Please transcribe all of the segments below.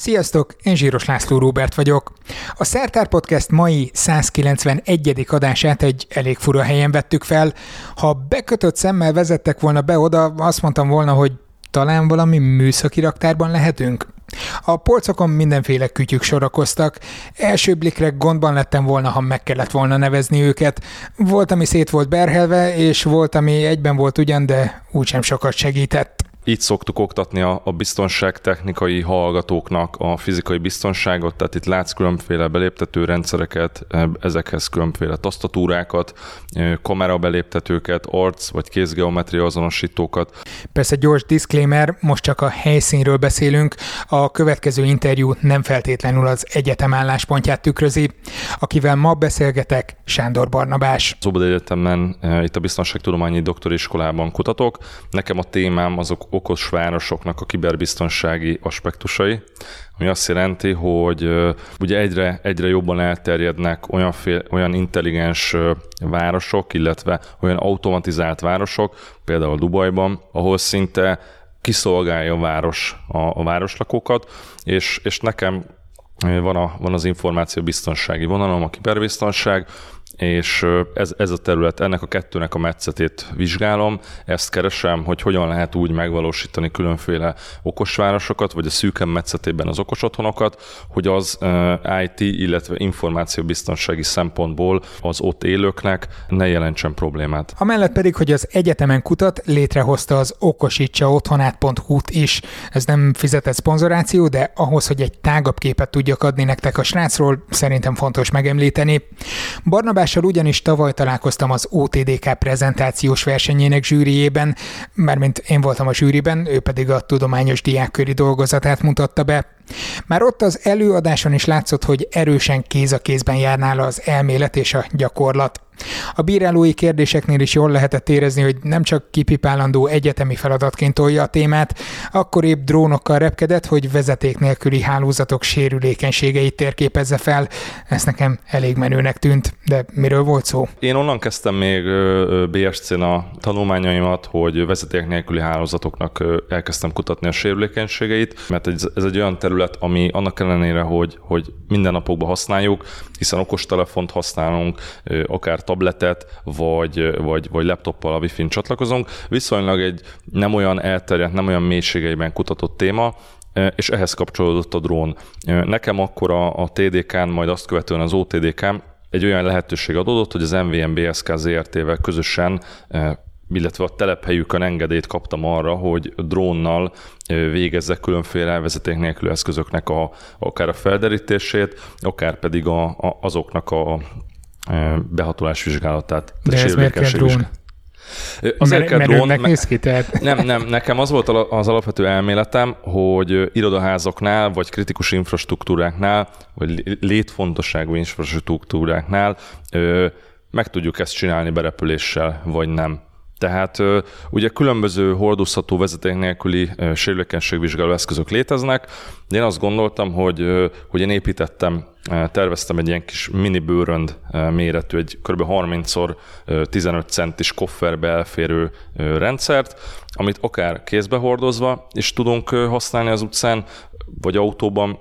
Sziasztok, én Zsíros László Róbert vagyok. A Szertár Podcast mai 191. adását egy elég fura helyen vettük fel. Ha bekötött szemmel vezettek volna be oda, azt mondtam volna, hogy talán valami műszaki raktárban lehetünk? A polcokon mindenféle kütyük sorakoztak. Első blikre gondban lettem volna, ha meg kellett volna nevezni őket. Volt, ami szét volt berhelve, és volt, ami egyben volt ugyan, de úgysem sokat segített így szoktuk oktatni a, a biztonságtechnikai hallgatóknak a fizikai biztonságot, tehát itt látsz különféle beléptető rendszereket, ezekhez különféle tasztatúrákat, kamera beléptetőket, arc vagy kézgeometria azonosítókat. Persze gyors disclaimer, most csak a helyszínről beszélünk, a következő interjú nem feltétlenül az egyetem álláspontját tükrözi. Akivel ma beszélgetek, Sándor Barnabás. Az Egyetemen itt a biztonságtudományi doktoriskolában kutatok. Nekem a témám azok okos városoknak a kiberbiztonsági aspektusai, ami azt jelenti, hogy ugye egyre, egyre jobban elterjednek olyan, fél, olyan intelligens városok, illetve olyan automatizált városok, például Dubajban, ahol szinte kiszolgálja a város a, a városlakókat, és, és nekem van, a, van az információ biztonsági vonalom, a kiberbiztonság, és ez, ez a terület, ennek a kettőnek a metszetét vizsgálom, ezt keresem, hogy hogyan lehet úgy megvalósítani különféle okosvárosokat, vagy a szűken metszetében az okos otthonokat, hogy az IT, illetve információbiztonsági szempontból az ott élőknek ne jelentsen problémát. Amellett pedig, hogy az egyetemen kutat, létrehozta az okosítsa otthonát.hu-t is. Ez nem fizetett szponzoráció, de ahhoz, hogy egy tágabb képet tudjak adni nektek a srácról, szerintem fontos megemlíteni. Barnabás Andrással ugyanis tavaly találkoztam az OTDK prezentációs versenyének zsűriében, mármint én voltam a zsűriben, ő pedig a tudományos diákköri dolgozatát mutatta be. Már ott az előadáson is látszott, hogy erősen kéz a kézben jár nála az elmélet és a gyakorlat. A bírálói kérdéseknél is jól lehetett érezni, hogy nem csak kipipálandó egyetemi feladatként tolja a témát, akkor épp drónokkal repkedett, hogy vezeték nélküli hálózatok sérülékenységeit térképezze fel. Ez nekem elég menőnek tűnt, de miről volt szó? Én onnan kezdtem még BSC-n a tanulmányaimat, hogy vezeték nélküli hálózatoknak elkezdtem kutatni a sérülékenységeit, mert ez egy olyan terület, ami annak ellenére, hogy, hogy minden napokban használjuk, hiszen okostelefont használunk, akár tabletet, vagy, vagy, vagy laptoppal a Wi-Fi-n csatlakozunk. Viszonylag egy nem olyan elterjedt, nem olyan mélységeiben kutatott téma, és ehhez kapcsolódott a drón. Nekem akkor a, a TDK-n, majd azt követően az OTDK-n egy olyan lehetőség adódott, hogy az MVM BSK ZRT-vel közösen illetve a telephelyükön engedélyt kaptam arra, hogy drónnal végezzek különféle vezeték nélküli eszközöknek a, akár a felderítését, akár pedig a, a, azoknak a behatolás vizsgálatát. De ez miért kell drón? Azért kell drón, néz ki, tehát... Nem, nem, nekem az volt az alapvető elméletem, hogy irodaházaknál, vagy kritikus infrastruktúráknál, vagy létfontosságú infrastruktúráknál meg tudjuk ezt csinálni berepüléssel, vagy nem. Tehát ugye különböző hordozható vezeték nélküli sérülékenységvizsgáló eszközök léteznek, én azt gondoltam, hogy, hogy én építettem, terveztem egy ilyen kis mini bőrönd méretű, egy kb. 30x15 centis kofferbe elférő rendszert, amit akár kézbe hordozva is tudunk használni az utcán, vagy autóban,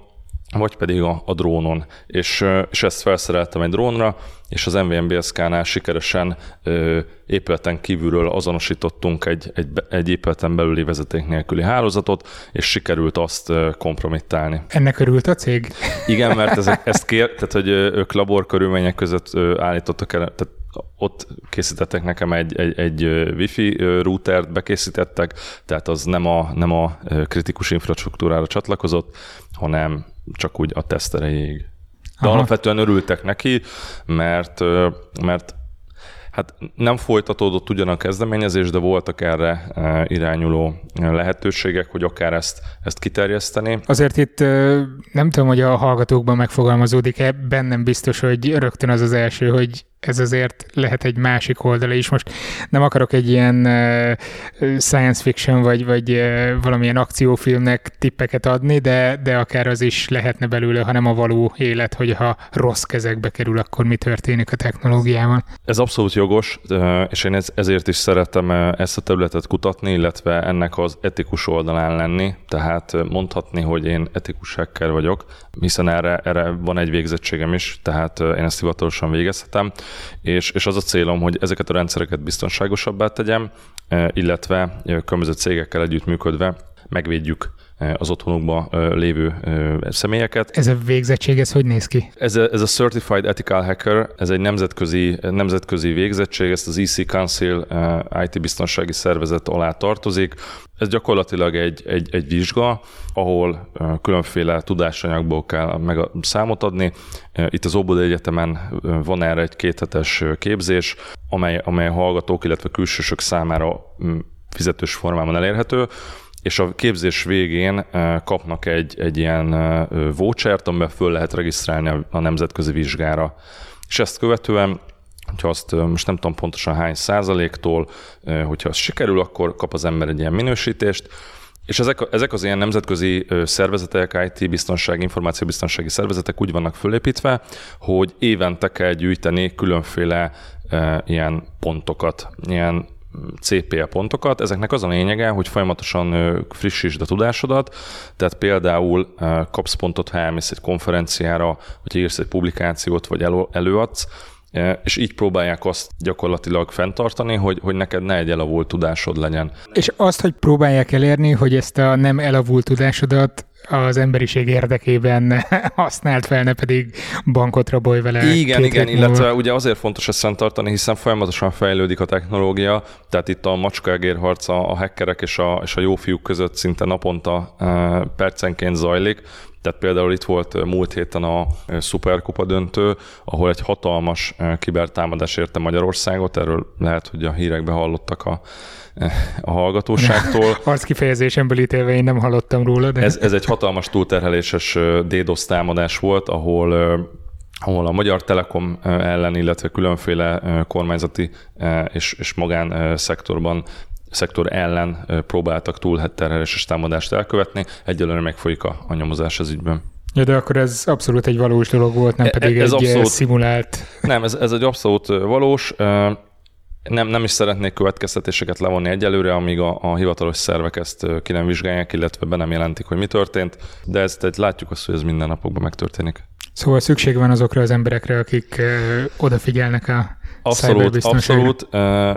vagy pedig a, a drónon. És, és ezt felszereltem egy drónra, és az MVMBSK-nál sikeresen ö, épületen kívülről azonosítottunk egy, egy, egy épületen belüli vezeték nélküli hálózatot, és sikerült azt kompromittálni. Ennek örült a cég? Igen, mert ezek, ezt kér, tehát hogy ők laborkörülmények között állítottak el, tehát ott készítettek nekem egy, egy, egy wifi routert, bekészítettek, tehát az nem a, nem a kritikus infrastruktúrára csatlakozott, hanem csak úgy a teszterejéig. De Aha. alapvetően örültek neki, mert, mert hát nem folytatódott ugyan a kezdeményezés, de voltak erre irányuló lehetőségek, hogy akár ezt, ezt kiterjeszteni. Azért itt nem tudom, hogy a hallgatókban megfogalmazódik-e, bennem biztos, hogy rögtön az az első, hogy ez azért lehet egy másik oldala is. Most nem akarok egy ilyen uh, science fiction vagy, vagy uh, valamilyen akciófilmnek tippeket adni, de, de akár az is lehetne belőle, hanem a való élet, hogy ha rossz kezekbe kerül, akkor mi történik a technológiával. Ez abszolút jogos, és én ezért is szeretem ezt a területet kutatni, illetve ennek az etikus oldalán lenni, tehát mondhatni, hogy én etikus hacker vagyok, hiszen erre, erre van egy végzettségem is, tehát én ezt hivatalosan végezhetem, és, és az a célom, hogy ezeket a rendszereket biztonságosabbá tegyem, illetve különböző cégekkel együttműködve megvédjük az otthonukban lévő személyeket. Ez a végzettség, ez hogy néz ki? Ez a, ez a Certified Ethical Hacker, ez egy nemzetközi, nemzetközi végzettség, ezt az EC Council IT biztonsági szervezet alá tartozik. Ez gyakorlatilag egy, egy, egy vizsga, ahol különféle tudásanyagból kell meg a számot adni. Itt az Óbudai Egyetemen van erre egy kéthetes képzés, amely, amely a hallgatók, illetve külsősök számára fizetős formában elérhető és a képzés végén kapnak egy, egy ilyen vouchert, amiben föl lehet regisztrálni a nemzetközi vizsgára. És ezt követően hogyha azt most nem tudom pontosan hány százaléktól, hogyha az sikerül, akkor kap az ember egy ilyen minősítést, és ezek, ezek az ilyen nemzetközi szervezetek, IT biztonsági, információbiztonsági szervezetek úgy vannak fölépítve, hogy évente kell gyűjteni különféle ilyen pontokat, ilyen CPA pontokat. Ezeknek az a lényege, hogy folyamatosan frissítsd a tudásodat, tehát például kapsz pontot, ha elmész egy konferenciára, vagy írsz egy publikációt, vagy előadsz, és így próbálják azt gyakorlatilag fenntartani, hogy, hogy neked ne egy elavult tudásod legyen. És azt, hogy próbálják elérni, hogy ezt a nem elavult tudásodat az emberiség érdekében használt fel, ne pedig bankot rabolj vele. Igen, igen, illetve ugye azért fontos ezt fenntartani, hiszen folyamatosan fejlődik a technológia, tehát itt a macskaegér harca a hackerek és a, és a jó fiúk között szinte naponta percenként zajlik, tehát például itt volt múlt héten a Superkupa döntő, ahol egy hatalmas kibertámadás érte Magyarországot, erről lehet, hogy a hírekbe hallottak a, a hallgatóságtól. Arc kifejezésemből ítélve én nem hallottam róla. De... Ez, ez egy hatalmas túlterheléses DDoS támadás volt, ahol ahol a Magyar Telekom ellen, illetve különféle kormányzati és, és magán szektorban szektor ellen próbáltak túlterheléses támadást elkövetni. Egyelőre megfolyik a, a nyomozás az ügyben. Ja, de akkor ez abszolút egy valós dolog volt, nem e, pedig ez egy abszolút, szimulált. Nem, ez, ez egy abszolút valós. Nem, nem is szeretnék következtetéseket levonni egyelőre, amíg a, a hivatalos szervek ezt ki nem vizsgálják, illetve be nem jelentik, hogy mi történt, de ezt látjuk azt, hogy ez minden napokban megtörténik. Szóval szükség van azokra az emberekre, akik odafigyelnek a Abszolút, abszolút,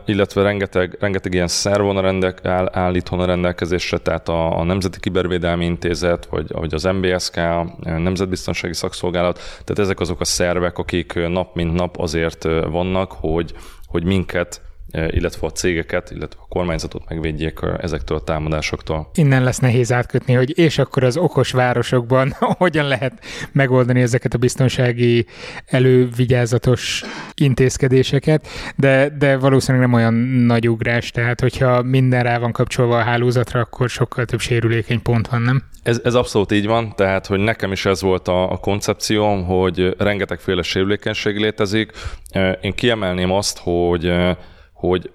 illetve rengeteg, rengeteg ilyen szerv van a rendek, áll, áll a rendelkezésre, tehát a, a Nemzeti Kibervédelmi Intézet, vagy, vagy az MBSK, a Nemzetbiztonsági Szakszolgálat, tehát ezek azok a szervek, akik nap mint nap azért vannak, hogy, hogy minket illetve a cégeket, illetve a kormányzatot megvédjék ezektől a támadásoktól. Innen lesz nehéz átkötni, hogy és akkor az okos városokban hogyan lehet megoldani ezeket a biztonsági elővigyázatos intézkedéseket, de, de valószínűleg nem olyan nagy ugrás, tehát hogyha minden rá van kapcsolva a hálózatra, akkor sokkal több sérülékeny pont van, nem? Ez, ez abszolút így van, tehát hogy nekem is ez volt a, a koncepcióm, hogy rengetegféle sérülékenység létezik. Én kiemelném azt, hogy hogy,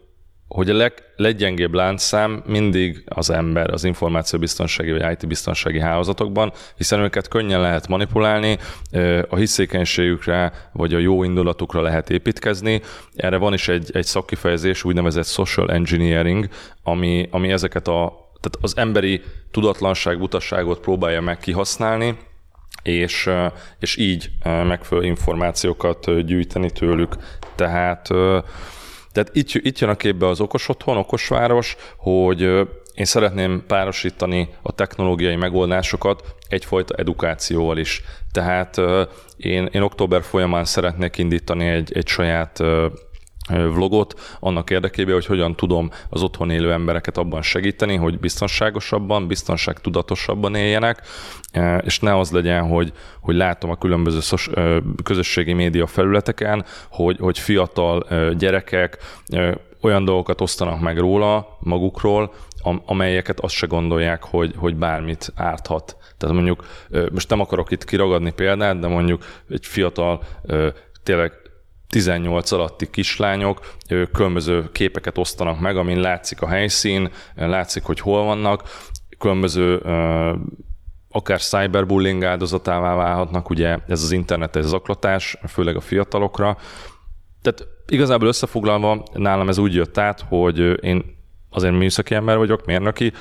hogy a leg, leggyengébb láncszám mindig az ember az információbiztonsági vagy IT-biztonsági hálózatokban, hiszen őket könnyen lehet manipulálni, a hiszékenységükre vagy a jó indulatukra lehet építkezni. Erre van is egy, egy szakkifejezés, úgynevezett social engineering, ami, ami ezeket a tehát az emberi tudatlanság, butasságot próbálja meg kihasználni, és, és így megfelelő információkat gyűjteni tőlük. Tehát tehát itt, itt jön a képbe az okos otthon, okos város, hogy én szeretném párosítani a technológiai megoldásokat egyfajta edukációval is. Tehát én, én október folyamán szeretnék indítani egy, egy saját vlogot annak érdekében, hogy hogyan tudom az otthon élő embereket abban segíteni, hogy biztonságosabban, biztonságtudatosabban éljenek, és ne az legyen, hogy, hogy látom a különböző szos, közösségi média felületeken, hogy, hogy fiatal gyerekek olyan dolgokat osztanak meg róla, magukról, amelyeket azt se gondolják, hogy, hogy bármit árthat. Tehát mondjuk, most nem akarok itt kiragadni példát, de mondjuk egy fiatal, tényleg 18 alatti kislányok különböző képeket osztanak meg, amin látszik a helyszín, látszik, hogy hol vannak, különböző akár cyberbullying áldozatává válhatnak, ugye ez az internetes zaklatás, főleg a fiatalokra. Tehát igazából összefoglalva nálam ez úgy jött át, hogy én azért műszaki ember vagyok, mérnöki,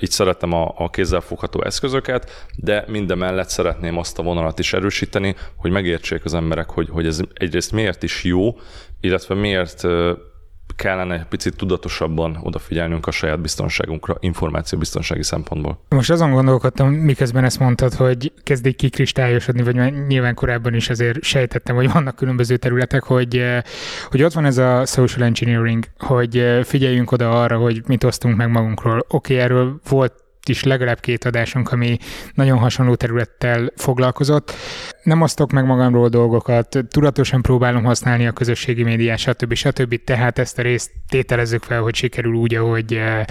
így szeretem a, a kézzelfogható eszközöket, de mindemellett szeretném azt a vonalat is erősíteni, hogy megértsék az emberek, hogy, hogy ez egyrészt miért is jó, illetve miért kellene picit tudatosabban odafigyelnünk a saját biztonságunkra, információbiztonsági szempontból. Most azon gondolkodtam, miközben ezt mondtad, hogy kezd egy kikristályosodni, vagy nyilván korábban is azért sejtettem, hogy vannak különböző területek, hogy, eh, hogy ott van ez a social engineering, hogy eh, figyeljünk oda arra, hogy mit osztunk meg magunkról. Oké, okay, erről volt is legalább két adásunk, ami nagyon hasonló területtel foglalkozott. Nem osztok meg magamról dolgokat, tudatosan próbálom használni a közösségi médiát, stb. stb. Tehát ezt a részt tételezzük fel, hogy sikerül úgy, ahogy eh,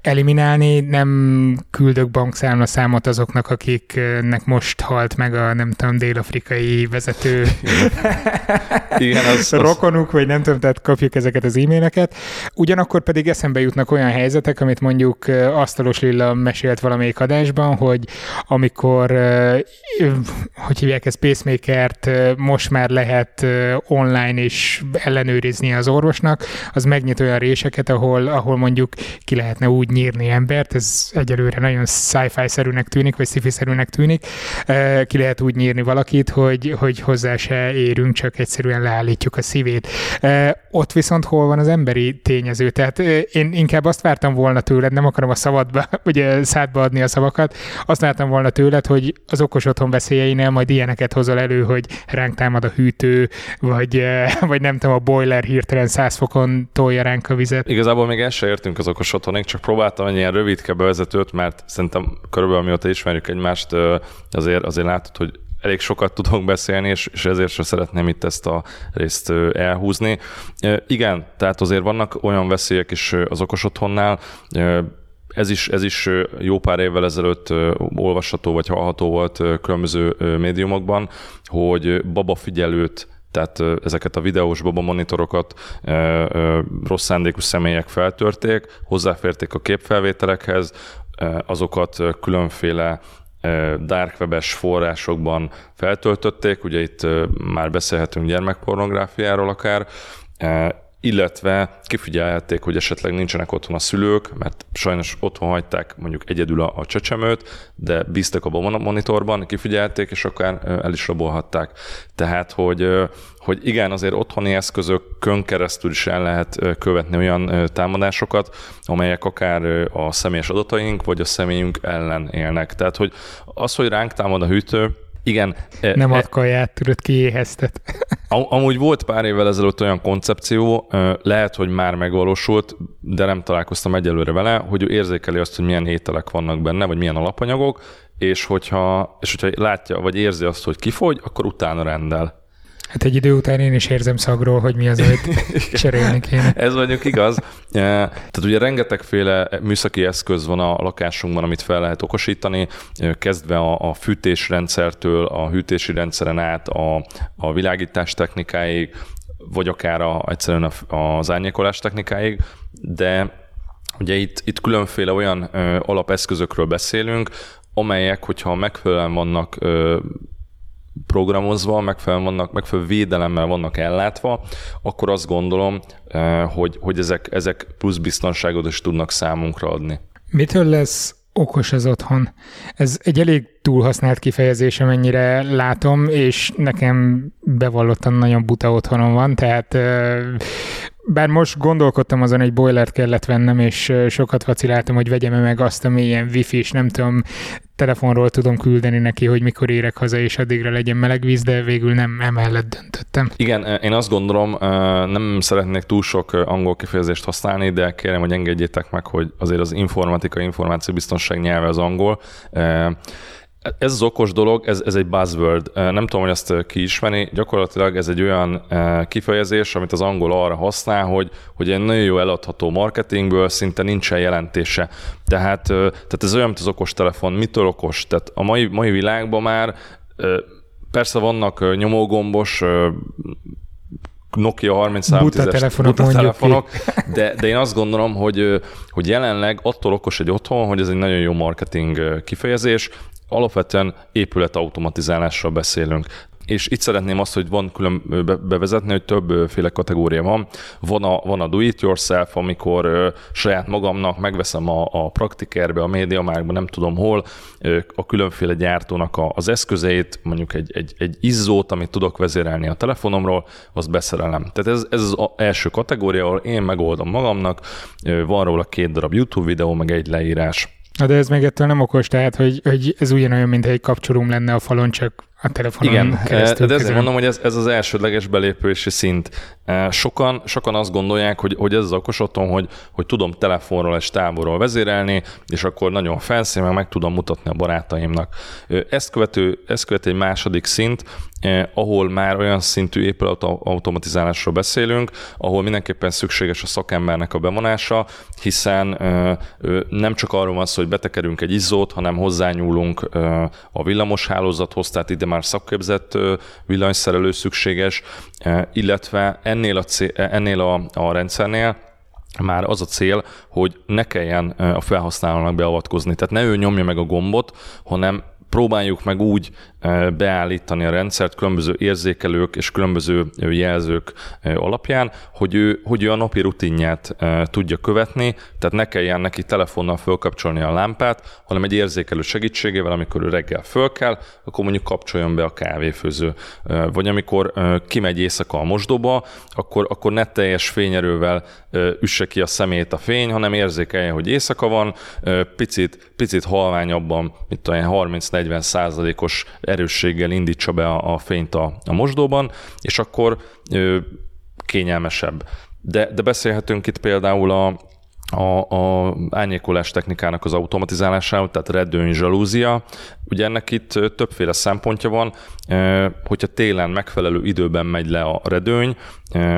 eliminálni, nem küldök bankszámlaszámot azoknak, akiknek most halt meg a nem tudom, dél-afrikai vezető Igen, az, az... rokonuk, vagy nem tudom, tehát kapjuk ezeket az e-maileket. Ugyanakkor pedig eszembe jutnak olyan helyzetek, amit mondjuk Asztalos Lilla mesélt valamelyik adásban, hogy amikor, hogy hívják ezt, pacemaker-t most már lehet online is ellenőrizni az orvosnak, az megnyit olyan réseket, ahol, ahol mondjuk ki lehetne úgy nyírni embert, ez egyelőre nagyon sci-fi-szerűnek tűnik, vagy sci-fi-szerűnek tűnik, ki lehet úgy nyírni valakit, hogy, hogy hozzá se érünk, csak egyszerűen leállítjuk a szívét. Ott viszont hol van az emberi tényező? Tehát én inkább azt vártam volna tőled, nem akarom a szabadba, ugye szádba adni a szavakat, azt vártam volna tőled, hogy az okos otthon veszélyeinél majd ilyeneket hozol elő, hogy ránk támad a hűtő, vagy, vagy nem tudom, a boiler hirtelen 100 fokon tolja ránk a vizet. Igazából még el se értünk az okos otthonig, csak próbál próbáltam egy ilyen rövidke bevezetőt, mert szerintem körülbelül mióta ismerjük egymást, azért, azért látod, hogy elég sokat tudok beszélni, és, és ezért sem szeretném itt ezt a részt elhúzni. Igen, tehát azért vannak olyan veszélyek is az okos otthonnál, ez is, ez is jó pár évvel ezelőtt olvasható vagy hallható volt különböző médiumokban, hogy babafigyelőt tehát ezeket a videós baba monitorokat rossz szándékú személyek feltörték, hozzáférték a képfelvételekhez, azokat különféle dark webes forrásokban feltöltötték, ugye itt már beszélhetünk gyermekpornográfiáról akár, illetve kifigyelhették, hogy esetleg nincsenek otthon a szülők, mert sajnos otthon hagyták mondjuk egyedül a, a csecsemőt, de bíztak a monitorban, kifigyelték, és akár el is rabolhatták. Tehát, hogy, hogy igen, azért otthoni eszközökön keresztül is el lehet követni olyan támadásokat, amelyek akár a személyes adataink, vagy a személyünk ellen élnek. Tehát, hogy az, hogy ránk támad a hűtő, igen. Nem e, ad kaját, tudod, kiéheztet. Amúgy volt pár évvel ezelőtt olyan koncepció, lehet, hogy már megvalósult, de nem találkoztam egyelőre vele, hogy érzékeli azt, hogy milyen ételek vannak benne, vagy milyen alapanyagok, és hogyha, és hogyha látja, vagy érzi azt, hogy kifogy, akkor utána rendel. Hát egy idő után én is érzem szagról, hogy mi az, amit cserélni kéne. Ez mondjuk igaz. Tehát ugye rengetegféle műszaki eszköz van a lakásunkban, amit fel lehet okosítani, kezdve a, a fűtésrendszertől, a hűtési rendszeren át, a, a világítás technikáig, vagy akár a, egyszerűen az árnyékolás technikáig, de ugye itt, itt különféle olyan ö, alapeszközökről beszélünk, amelyek, hogyha megfelelően vannak ö, programozva, megfelelően vannak, megfelelő védelemmel vannak ellátva, akkor azt gondolom, eh, hogy, hogy ezek, ezek plusz biztonságot is tudnak számunkra adni. Mitől lesz okos az otthon? Ez egy elég túlhasznált kifejezés, amennyire látom, és nekem bevallottan nagyon buta otthonom van, tehát eh, bár most gondolkodtam azon, egy boilert kellett vennem, és sokat vaciláltam, hogy vegyem meg azt, ami ilyen wifi, és nem tudom, telefonról tudom küldeni neki, hogy mikor érek haza, és addigra legyen meleg víz, de végül nem emellett döntöttem. Igen, én azt gondolom, nem szeretnék túl sok angol kifejezést használni, de kérem, hogy engedjétek meg, hogy azért az informatika, információbiztonság nyelve az angol. Ez az okos dolog, ez, ez egy buzzword. Nem tudom, hogy ezt ki ismeri. Gyakorlatilag ez egy olyan kifejezés, amit az angol arra használ, hogy, hogy egy nagyon jó eladható marketingből szinte nincsen jelentése. Tehát, tehát ez olyan, mint az okos telefon. Mitől okos? Tehát a mai, mai világban már persze vannak nyomógombos Nokia 3310-es buta telefonok, buta telefonok de, de én azt gondolom, hogy, hogy jelenleg attól okos egy otthon, hogy ez egy nagyon jó marketing kifejezés, alapvetően épület automatizálásról beszélünk és itt szeretném azt, hogy van külön bevezetni, hogy többféle kategória van. Van a, van a do it yourself, amikor ö, saját magamnak megveszem a, a praktikerbe, a médiamárkban, nem tudom hol, a különféle gyártónak a, az eszközeit, mondjuk egy, egy, egy izzót, amit tudok vezérelni a telefonomról, azt beszerelem. Tehát ez, ez az első kategória, ahol én megoldom magamnak, ö, van róla két darab YouTube videó, meg egy leírás. Na de ez meg ettől nem okos, tehát hogy, hogy ez ugyanolyan, mint egy kapcsolóm lenne a falon, csak a telefonon Igen, keresztül. de ezért mondom, hogy ez, ez az elsődleges belépési szint. Sokan, sokan azt gondolják, hogy, hogy ez az okos otthon, hogy, hogy tudom telefonról és távolról vezérelni, és akkor nagyon felszín, meg, meg tudom mutatni a barátaimnak. Ezt követő, ezt követő egy második szint, eh, ahol már olyan szintű épület automatizálásról beszélünk, ahol mindenképpen szükséges a szakembernek a bevonása, hiszen eh, nem csak arról van szó, hogy betekerünk egy izzót, hanem hozzányúlunk eh, a villamos hálózathoz, tehát ide már szakképzett villanyszerelő szükséges, illetve ennél a, cél, ennél a, a rendszernél már az a cél, hogy ne kelljen a felhasználónak beavatkozni. Tehát ne ő nyomja meg a gombot, hanem próbáljuk meg úgy beállítani a rendszert különböző érzékelők és különböző jelzők alapján, hogy ő, hogy ő a napi rutinját tudja követni, tehát ne kelljen neki telefonnal fölkapcsolni a lámpát, hanem egy érzékelő segítségével, amikor ő reggel föl kell, akkor mondjuk kapcsoljon be a kávéfőző. Vagy amikor kimegy éjszaka a mosdóba, akkor, akkor ne teljes fényerővel üsse ki a szemét a fény, hanem érzékelje, hogy éjszaka van, picit, picit halványabban, mint olyan 30-40 százalékos erősséggel indítsa be a, a fényt a, a mosdóban, és akkor ö, kényelmesebb. De, de beszélhetünk itt például a, a, a árnyékolás technikának az automatizálásáról, tehát redőny, zsalúzia. Ugye ennek itt többféle szempontja van, hogyha télen megfelelő időben megy le a redőny,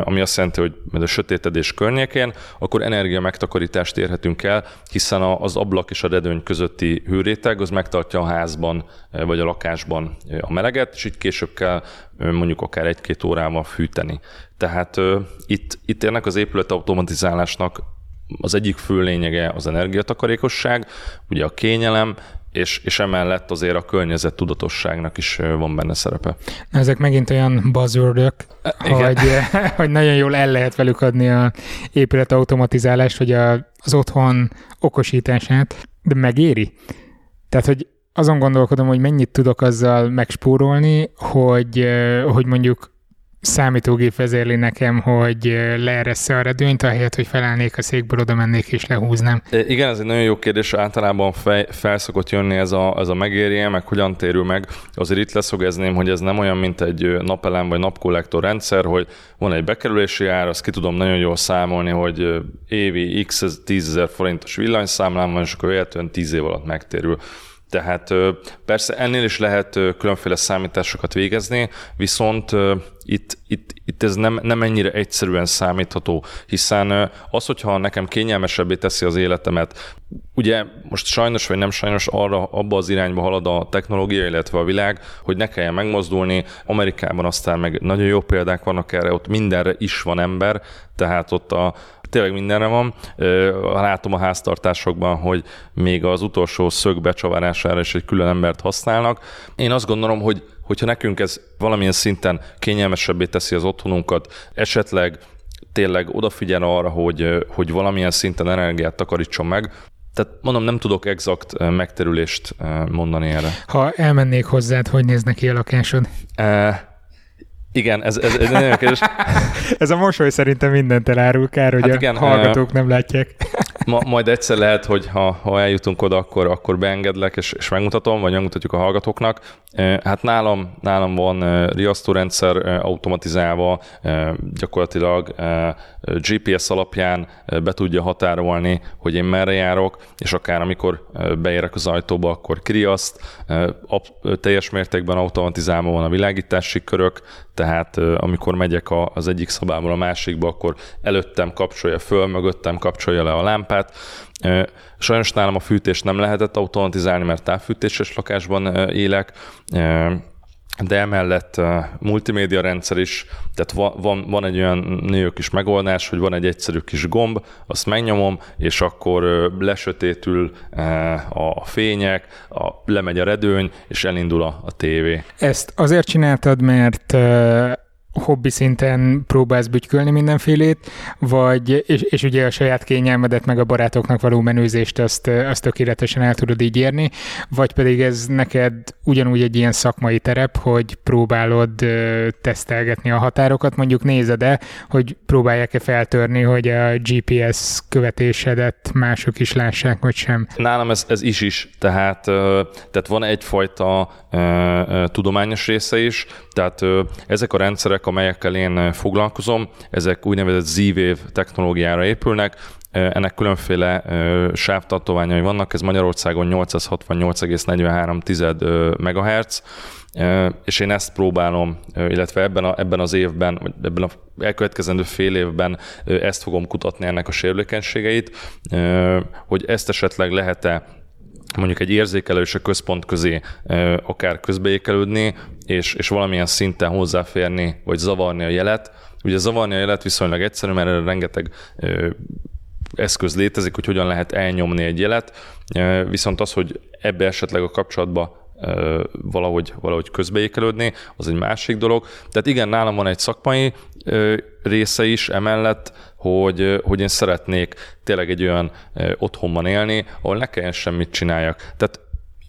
ami azt jelenti, hogy a sötétedés környékén, akkor energia megtakarítást érhetünk el, hiszen az ablak és a redőny közötti hőréteg az megtartja a házban vagy a lakásban a meleget, és itt később kell mondjuk akár egy-két órával fűteni. Tehát itt, itt ennek az épület automatizálásnak az egyik fő lényege az energiatakarékosság, ugye a kényelem, és, és emellett azért a környezet tudatosságnak is van benne szerepe. Na, ezek megint olyan buzzwordök, hogy, hogy nagyon jól el lehet velük adni a épület automatizálást, vagy a, az otthon okosítását, de megéri? Tehát, hogy azon gondolkodom, hogy mennyit tudok azzal megspórolni, hogy, hogy mondjuk számítógép vezérli nekem, hogy leeressze a redőnyt, ahelyett, hogy felállnék a székből, oda mennék és lehúznám. Igen, ez egy nagyon jó kérdés, általában fej, felszokott jönni ez a, ez a megérje, meg hogyan térül meg. Azért itt leszögezném, hogy ez nem olyan, mint egy napelem vagy napkollektor rendszer, hogy van egy bekerülési ár, azt ki tudom nagyon jól számolni, hogy évi x 10 ezer forintos villanyszámlám van, és akkor véletlenül 10 év alatt megtérül. Tehát persze ennél is lehet különféle számításokat végezni, viszont itt, itt, itt ez nem, nem ennyire egyszerűen számítható, hiszen az, hogyha nekem kényelmesebbé teszi az életemet, ugye most sajnos vagy nem sajnos arra, abba az irányba halad a technológia, illetve a világ, hogy ne kelljen megmozdulni. Amerikában aztán meg nagyon jó példák vannak erre, ott mindenre is van ember, tehát ott a, tényleg mindenre van. Látom a háztartásokban, hogy még az utolsó szög becsavarására is egy külön embert használnak. Én azt gondolom, hogy hogyha nekünk ez valamilyen szinten kényelmesebbé teszi az otthonunkat, esetleg tényleg odafigyel arra, hogy, hogy valamilyen szinten energiát takarítson meg, tehát mondom, nem tudok exakt megterülést mondani erre. Ha elmennék hozzád, hogy néz neki a lakásod? Igen, ez, ez, ez nagyon kérdés. ez a mosoly szerintem mindent elárul, kár, hogy hát igen, a hallgatók nem látják. ma, majd egyszer lehet, hogy ha, ha eljutunk oda, akkor, akkor beengedlek, és, és megmutatom, vagy megmutatjuk a hallgatóknak. Hát nálam, nálam van riasztórendszer automatizálva, gyakorlatilag GPS alapján be tudja határolni, hogy én merre járok, és akár amikor beérek az ajtóba, akkor kiriaszt. Teljes mértékben automatizálva van a világítási körök, tehát amikor megyek az egyik szobából a másikba, akkor előttem kapcsolja föl, mögöttem kapcsolja le a lámpát. Sajnos nálam a fűtést nem lehetett automatizálni, mert távfűtéses lakásban élek, de emellett multimédia rendszer is, tehát van, van, van egy olyan nők kis megoldás, hogy van egy egyszerű kis gomb, azt megnyomom, és akkor lesötétül a fények, a, lemegy a redőny, és elindul a, a tévé. Ezt azért csináltad, mert hobbi szinten próbálsz bütykölni mindenfélét, vagy, és, és ugye a saját kényelmedet, meg a barátoknak való menőzést azt, azt tökéletesen el tudod így érni, vagy pedig ez neked ugyanúgy egy ilyen szakmai terep, hogy próbálod tesztelgetni a határokat, mondjuk nézed e hogy próbálják-e feltörni, hogy a GPS követésedet mások is lássák, vagy sem? Nálam ez, ez is is, tehát, tehát van egyfajta tudományos része is, tehát ezek a rendszerek, amelyekkel én foglalkozom, ezek úgynevezett Z-Wave technológiára épülnek, ennek különféle sávtartományai vannak, ez Magyarországon 868,43 MHz, és én ezt próbálom, illetve ebben, a, ebben az évben, vagy ebben a elkövetkezendő fél évben ezt fogom kutatni ennek a sérülékenységeit, hogy ezt esetleg lehet-e mondjuk egy érzékelő és a központ közé akár közbeékelődni, és, és valamilyen szinten hozzáférni, vagy zavarni a jelet. Ugye zavarni a jelet viszonylag egyszerű, mert erre rengeteg eszköz létezik, hogy hogyan lehet elnyomni egy jelet, viszont az, hogy ebbe esetleg a kapcsolatba valahogy, valahogy közbeékelődni, az egy másik dolog. Tehát igen, nálam van egy szakmai része is emellett, hogy, hogy én szeretnék tényleg egy olyan otthonban élni, ahol ne kelljen semmit csináljak. Tehát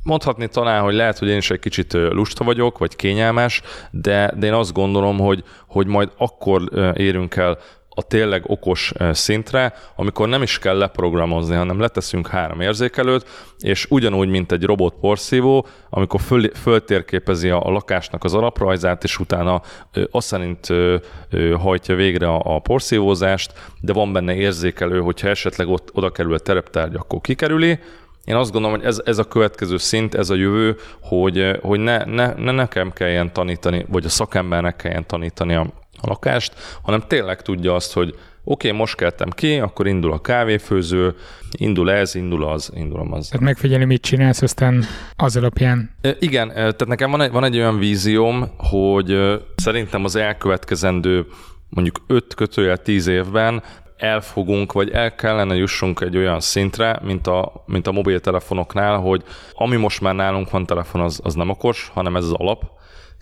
mondhatni talán, hogy lehet, hogy én is egy kicsit lusta vagyok, vagy kényelmes, de, de én azt gondolom, hogy, hogy majd akkor érünk el a tényleg okos szintre, amikor nem is kell leprogramozni, hanem leteszünk három érzékelőt, és ugyanúgy, mint egy robot porszívó, amikor föl, föltérképezi a, a lakásnak az alaprajzát, és utána ö, azt szerint ö, ö, hajtja végre a, a porszívózást, de van benne érzékelő, hogyha esetleg ott oda kerül a tereptárgy, akkor kikerüli, én azt gondolom, hogy ez, ez a következő szint, ez a jövő, hogy, hogy ne, ne, ne nekem kelljen tanítani, vagy a szakembernek kelljen tanítani a, a lakást, hanem tényleg tudja azt, hogy oké, okay, most keltem ki, akkor indul a kávéfőző, indul ez, indul az, indul az. Tehát megfigyelni, mit csinálsz, aztán az alapján. Igen, tehát nekem van egy, van egy olyan vízióm, hogy szerintem az elkövetkezendő mondjuk 5 kötőjel 10 évben elfogunk, vagy el kellene jussunk egy olyan szintre, mint a, mint a mobiltelefonoknál, hogy ami most már nálunk van telefon, az, az nem okos, hanem ez az alap.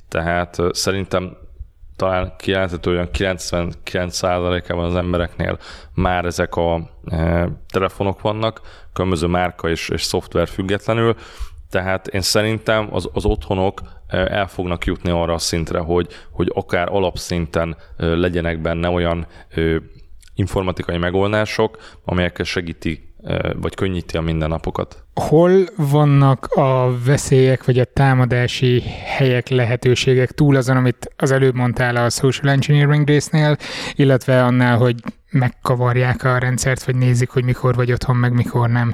Tehát szerintem talán kijelenthető olyan 99%-ában az embereknél már ezek a e, telefonok vannak, különböző márka és, és szoftver függetlenül, tehát én szerintem az, az otthonok e, el fognak jutni arra a szintre, hogy, hogy akár alapszinten e, legyenek benne olyan informatikai megoldások, amelyekkel segíti vagy könnyíti a mindennapokat. Hol vannak a veszélyek, vagy a támadási helyek, lehetőségek túl azon, amit az előbb mondtál a social engineering résznél, illetve annál, hogy megkavarják a rendszert, vagy nézik, hogy mikor vagy otthon, meg mikor nem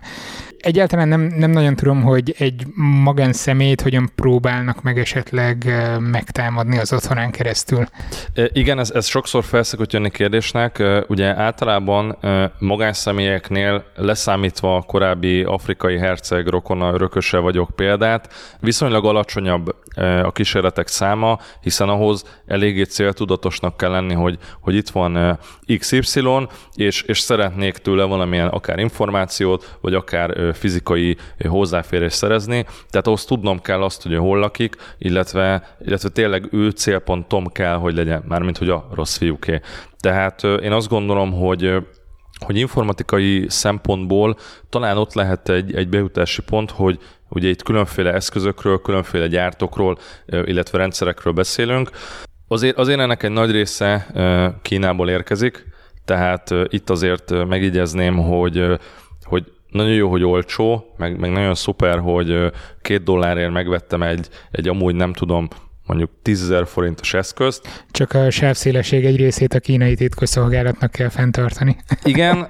egyáltalán nem, nem nagyon tudom, hogy egy magánszemélyt hogyan próbálnak meg esetleg megtámadni az otthonán keresztül. Igen, ez, ez sokszor felszokott jönni kérdésnek. Ugye általában magánszemélyeknél leszámítva a korábbi afrikai herceg rokona örököse vagyok példát, viszonylag alacsonyabb a kísérletek száma, hiszen ahhoz eléggé céltudatosnak kell lenni, hogy, hogy itt van XY, és, és szeretnék tőle valamilyen akár információt, vagy akár fizikai hozzáférés szerezni, tehát ahhoz tudnom kell azt, hogy hol lakik, illetve, illetve tényleg ő célpontom kell, hogy legyen, mármint hogy a rossz fiúké. Tehát én azt gondolom, hogy hogy informatikai szempontból talán ott lehet egy, egy bejutási pont, hogy ugye itt különféle eszközökről, különféle gyártókról, illetve rendszerekről beszélünk. Azért, azért ennek egy nagy része Kínából érkezik, tehát itt azért megjegyezném, hogy, hogy nagyon jó, hogy olcsó, meg, meg nagyon szuper, hogy két dollárért megvettem egy, egy amúgy nem tudom, mondjuk 10 forintos eszközt. Csak a sávszélesség egy részét a kínai titkosszolgálatnak kell fenntartani. Igen,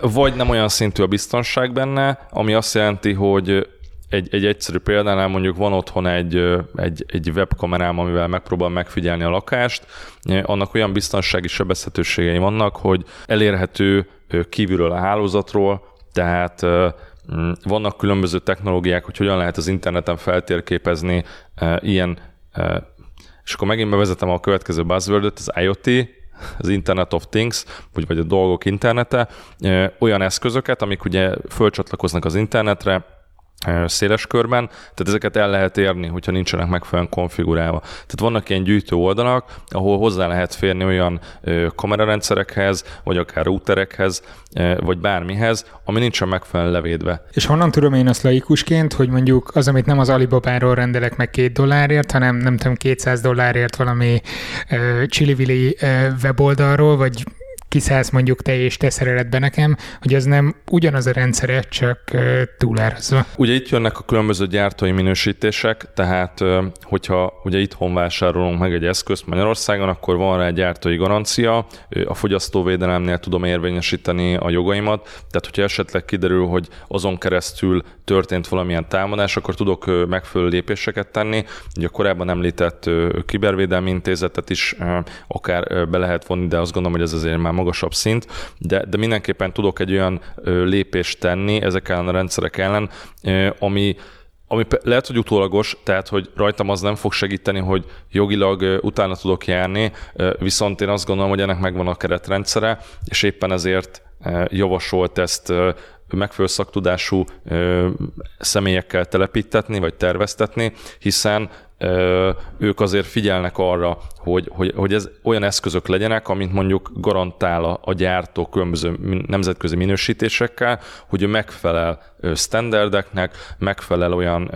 vagy nem olyan szintű a biztonság benne, ami azt jelenti, hogy egy, egy egyszerű példánál mondjuk van otthon egy, egy, egy webkamerám, amivel megpróbál megfigyelni a lakást, annak olyan biztonsági sebezhetőségei vannak, hogy elérhető kívülről a hálózatról, tehát vannak különböző technológiák, hogy hogyan lehet az interneten feltérképezni ilyen és akkor megint bevezetem a következő buzzword az IoT, az Internet of Things, vagy, vagy a dolgok internete, olyan eszközöket, amik ugye fölcsatlakoznak az internetre, széles körben, tehát ezeket el lehet érni, hogyha nincsenek megfelelően konfigurálva. Tehát vannak ilyen gyűjtő oldalak, ahol hozzá lehet férni olyan kamerarendszerekhez, vagy akár routerekhez, vagy bármihez, ami nincsen megfelelően levédve. És honnan tudom én azt laikusként, hogy mondjuk az, amit nem az Alibabáról rendelek meg két dollárért, hanem nem tudom, 200 dollárért valami uh, csili uh, weboldalról, vagy kiszállsz mondjuk te és te szereled be nekem, hogy az nem ugyanaz a rendszere, csak túlárazva. Ugye itt jönnek a különböző gyártói minősítések, tehát hogyha ugye itthon vásárolunk meg egy eszközt Magyarországon, akkor van rá egy gyártói garancia, a fogyasztóvédelemnél tudom érvényesíteni a jogaimat, tehát hogyha esetleg kiderül, hogy azon keresztül történt valamilyen támadás, akkor tudok megfelelő lépéseket tenni. Ugye a korábban említett kibervédelmi intézetet is akár be lehet vonni, de azt gondolom, hogy ez azért már magasabb szint, de, de mindenképpen tudok egy olyan lépést tenni ezek ellen a rendszerek ellen, ami ami lehet, hogy utólagos, tehát hogy rajtam az nem fog segíteni, hogy jogilag utána tudok járni, viszont én azt gondolom, hogy ennek megvan a keretrendszere, és éppen ezért javasolt ezt megfelelő szaktudású személyekkel telepítetni, vagy terveztetni, hiszen ők azért figyelnek arra, hogy, hogy, hogy ez olyan eszközök legyenek, amit mondjuk garantál a, a gyártó különböző nemzetközi minősítésekkel, hogy ő megfelel standardeknek, megfelel olyan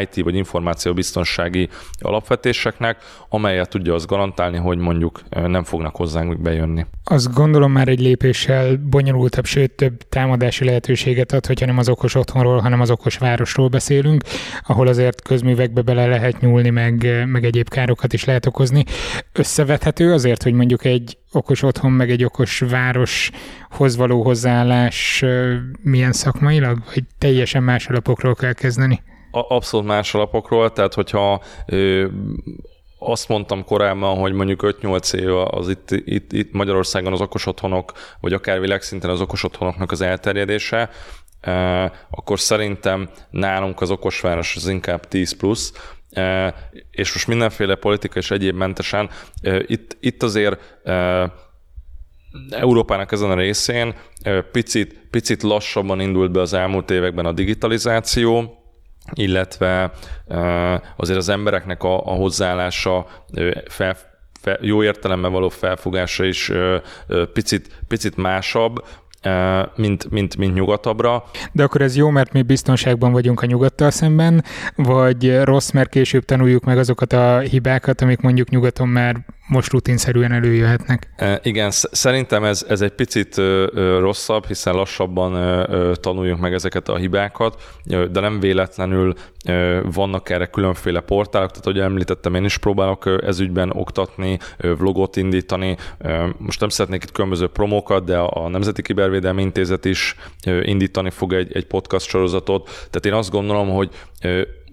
IT vagy információbiztonsági alapvetéseknek, amelyet tudja azt garantálni, hogy mondjuk nem fognak hozzánk bejönni. Azt gondolom már egy lépéssel bonyolultabb, sőt több támadási lehetőséget ad, hogyha nem az okos otthonról, hanem az okos városról beszélünk, ahol azért közművekbe bele lehet nyúlni, meg, meg egyéb károkat is lehet okozni. Összevethető azért, hogy mondjuk egy okos otthon, meg egy okos városhoz való hozzáállás milyen szakmailag, vagy teljesen más alapokról kell kezdeni? Abszolút más alapokról, tehát hogyha ö, azt mondtam korábban, hogy mondjuk 5-8 év az itt, itt, itt Magyarországon az okos otthonok, vagy akár világszinten az okos otthonoknak az elterjedése, akkor szerintem nálunk az okosváros az inkább 10 plusz, és most mindenféle politika és egyéb mentesen, itt, itt azért Európának ezen a részén picit, picit lassabban indult be az elmúlt években a digitalizáció, illetve azért az embereknek a, a hozzáállása fel, fel, jó értelemben való felfogása is picit, picit másabb, mint, mint, mint nyugatabbra. De akkor ez jó, mert mi biztonságban vagyunk a nyugattal szemben, vagy rossz, mert később tanuljuk meg azokat a hibákat, amik mondjuk nyugaton már most rutinszerűen előjöhetnek. E, igen, szerintem ez, ez egy picit rosszabb, hiszen lassabban tanuljuk meg ezeket a hibákat, de nem véletlenül vannak erre különféle portálok, tehát ahogy említettem, én is próbálok ezügyben oktatni, vlogot indítani. Most nem szeretnék itt különböző promókat, de a Nemzeti Kibervédelmi Intézet is indítani fog egy, egy podcast sorozatot. Tehát én azt gondolom, hogy